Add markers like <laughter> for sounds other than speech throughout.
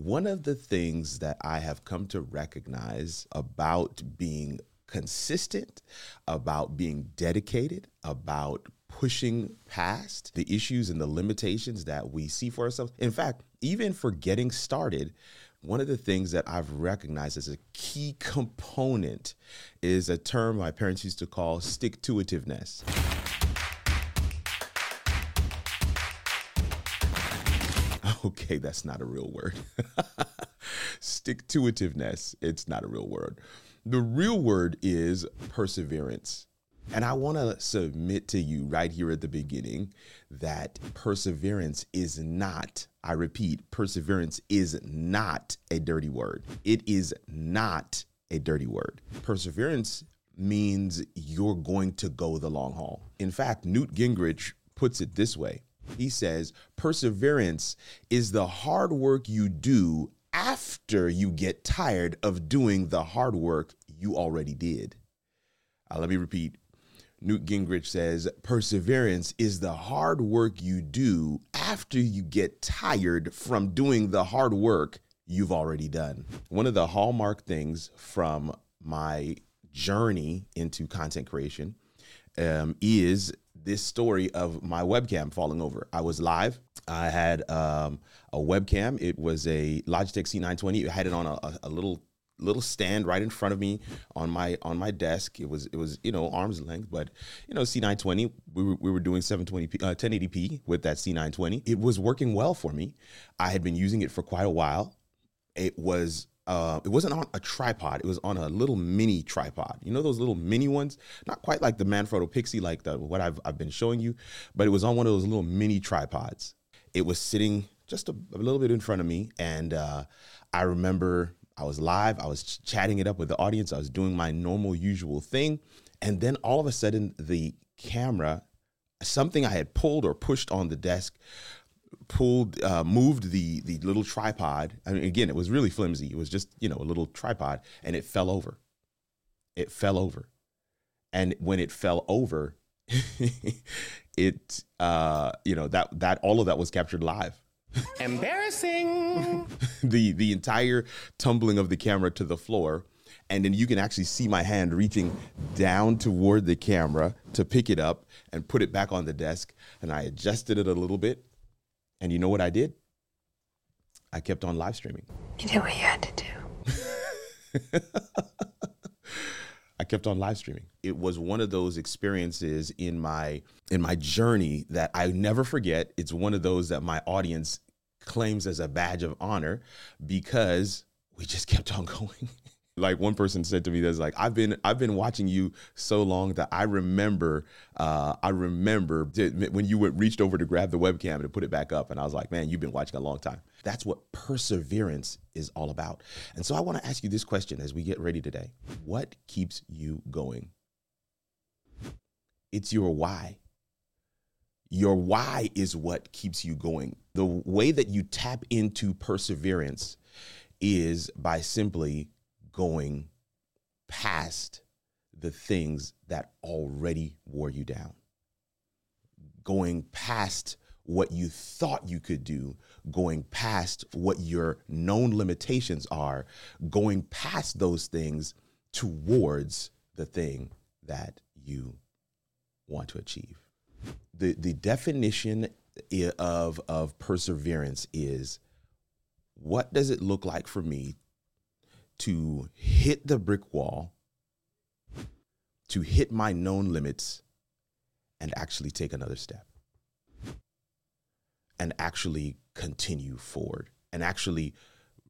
One of the things that I have come to recognize about being consistent, about being dedicated, about pushing past the issues and the limitations that we see for ourselves. In fact, even for getting started, one of the things that I've recognized as a key component is a term my parents used to call stick to itiveness. <laughs> Okay, that's not a real word. <laughs> stick to itiveness. It's not a real word. The real word is perseverance. And I want to submit to you right here at the beginning that perseverance is not, I repeat, perseverance is not a dirty word. It is not a dirty word. Perseverance means you're going to go the long haul. In fact, Newt Gingrich puts it this way he says, perseverance is the hard work you do after you get tired of doing the hard work you already did. Uh, let me repeat Newt Gingrich says, Perseverance is the hard work you do after you get tired from doing the hard work you've already done. One of the hallmark things from my journey into content creation um, is this story of my webcam falling over. I was live. I had um, a webcam. It was a Logitech C920. I had it on a, a little little stand right in front of me on my on my desk. It was it was you know arm's length, but you know C920. We were we were doing 720p, uh, 1080p with that C920. It was working well for me. I had been using it for quite a while. It was. Uh, it wasn't on a tripod. It was on a little mini tripod. You know those little mini ones, not quite like the Manfrotto Pixie, like the what I've I've been showing you, but it was on one of those little mini tripods. It was sitting just a, a little bit in front of me, and uh, I remember I was live, I was ch- chatting it up with the audience, I was doing my normal, usual thing. And then all of a sudden, the camera, something I had pulled or pushed on the desk, pulled, uh, moved the the little tripod. I mean, again, it was really flimsy. It was just you know a little tripod, and it fell over. It fell over, and when it fell over, <laughs> it uh, you know that that all of that was captured live. <laughs> Embarrassing. the the entire tumbling of the camera to the floor and then you can actually see my hand reaching down toward the camera to pick it up and put it back on the desk and I adjusted it a little bit and you know what I did? I kept on live streaming. You did what you had to do. <laughs> I kept on live streaming. It was one of those experiences in my in my journey that I never forget. It's one of those that my audience claims as a badge of honor because we just kept on <laughs> going. Like one person said to me that's like i've been i've been watching you so long that i remember uh, i remember when you went, reached over to grab the webcam and put it back up and i was like man you've been watching a long time. That's what perseverance is all about. And so i want to ask you this question as we get ready today. What keeps you going? It's your why. Your why is what keeps you going. The way that you tap into perseverance is by simply going past the things that already wore you down, going past what you thought you could do, going past what your known limitations are, going past those things towards the thing that you want to achieve. The, the definition of, of perseverance is what does it look like for me to hit the brick wall, to hit my known limits, and actually take another step. And actually continue forward and actually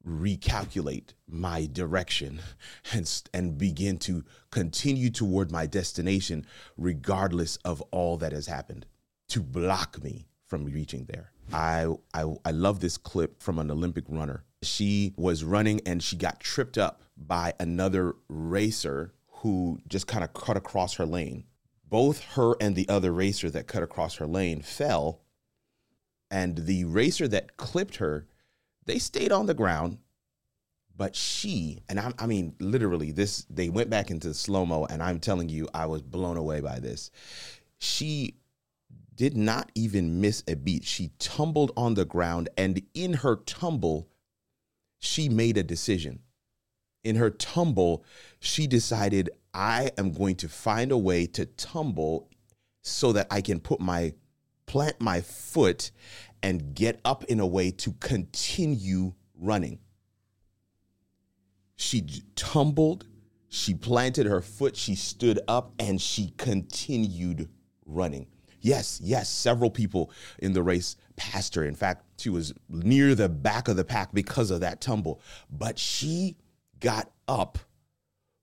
recalculate my direction <laughs> and, and begin to continue toward my destination regardless of all that has happened to block me from reaching there. I, I, I love this clip from an Olympic runner she was running and she got tripped up by another racer who just kind of cut across her lane. Both her and the other racer that cut across her lane fell. And the racer that clipped her, they stayed on the ground. But she, and I, I mean, literally, this, they went back into slow mo, and I'm telling you, I was blown away by this. She did not even miss a beat. She tumbled on the ground, and in her tumble, she made a decision. In her tumble, she decided, I am going to find a way to tumble so that I can put my plant my foot and get up in a way to continue running. She tumbled, she planted her foot, she stood up, and she continued running. Yes, yes, several people in the race passed her. In fact, she was near the back of the pack because of that tumble. But she got up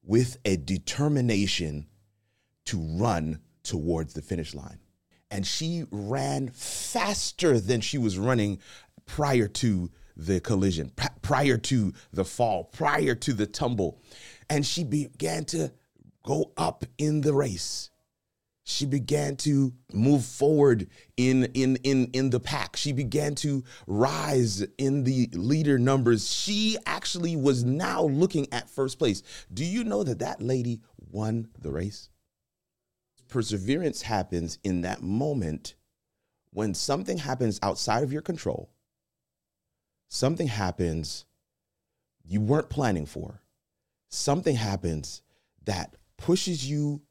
with a determination to run towards the finish line. And she ran faster than she was running prior to the collision, prior to the fall, prior to the tumble. And she began to go up in the race she began to move forward in in in in the pack. She began to rise in the leader numbers. She actually was now looking at first place. Do you know that that lady won the race? Perseverance happens in that moment when something happens outside of your control. Something happens you weren't planning for. Something happens that pushes you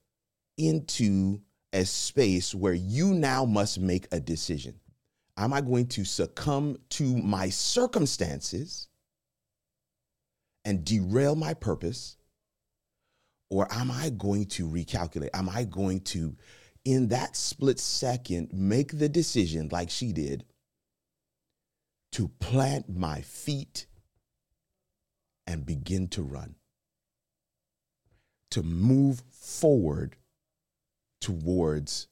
into a space where you now must make a decision. Am I going to succumb to my circumstances and derail my purpose? Or am I going to recalculate? Am I going to, in that split second, make the decision like she did to plant my feet and begin to run? To move forward towards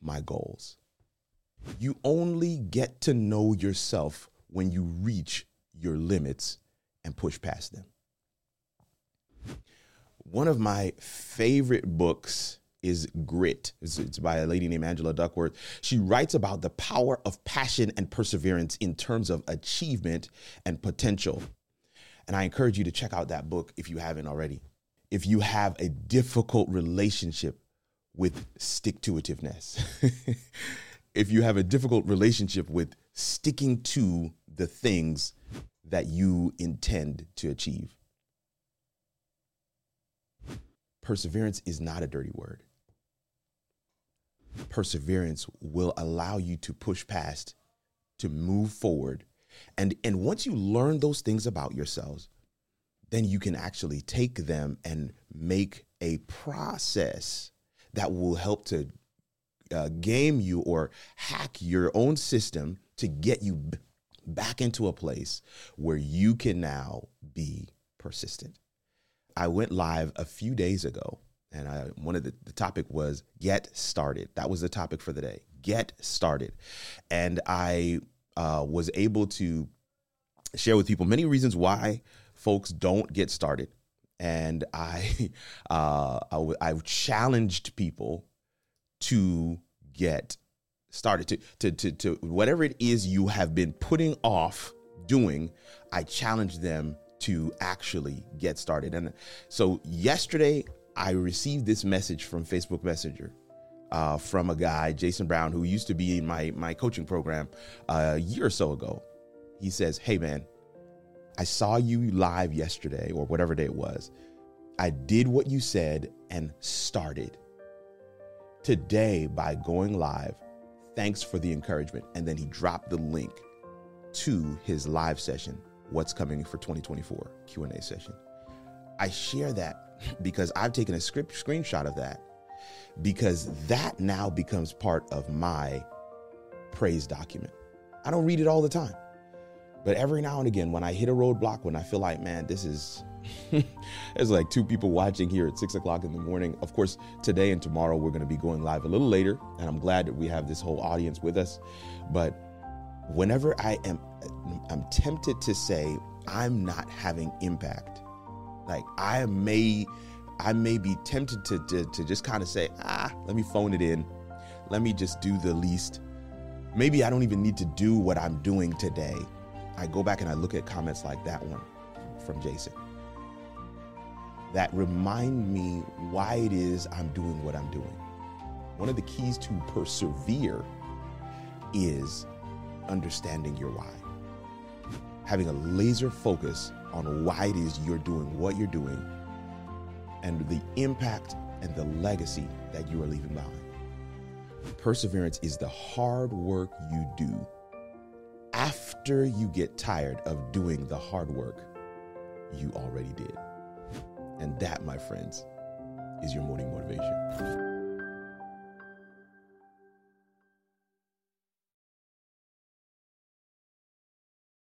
my goals. You only get to know yourself when you reach your limits and push past them. One of my favorite books is Grit. It's, it's, by a lady named Angela Duckworth. She writes about the power of passion and perseverance in terms of achievement and potential. And I encourage you to check out that book if you haven't already. If you have a difficult relationship with stick to itiveness. <laughs> if you have a difficult relationship with sticking to the things that you intend to achieve. Perseverance is not a dirty word. Perseverance will allow you to push past, to move forward. And, and once you learn those things about yourselves, then you can actually take them and make a process that will help to uh, game you or hack your own system to get you b- back into a place where you can now be persistent. I went live a few days ago, and I, one of the, the topic was get started. That was the topic for the day. Get started, and I uh, was able to share with people many reasons why folks don't get started and I, <laughs> uh, I, w- I challenged people to get started to, to, to, to whatever it is you have been putting off doing. I challenged them to actually get started. And so yesterday, I received this message from Facebook Messenger. Uh, from a guy, Jason Brown, who used to be in my my coaching program uh, a year or so ago. He says, "Hey man, I saw you live yesterday or whatever day it was. I did what you said and started. Today, by going live, thanks for the encouragement. And then he dropped the link to his live session, What's Coming for 2024 Q&A session. I share that because I've taken a script screenshot of that because that now becomes part of my praise document. I don't read it all the time. But every now and again, when I hit a roadblock, when I feel like, man, this is, <laughs> there's like two people watching here at six o'clock in the morning. Of course, today and tomorrow, we're going to be going live a little later. And I'm glad that we have this whole audience with us. But whenever I am, I'm tempted to say, I'm not having impact. Like I may, I may be tempted to, to, to just kind of say, ah, let me phone it in. Let me just do the least. Maybe I don't even need to do what I'm doing today I go back and I look at comments like that one from Jason that remind me why it is I'm doing what I'm doing. One of the keys to persevere is understanding your why. having a laser focus on why it is you're doing what you're doing and the impact and the legacy that you are leaving behind. Perseverance is the hard work you do after you get tired of doing the hard work you already did. And that, my friends, is your morning motivation.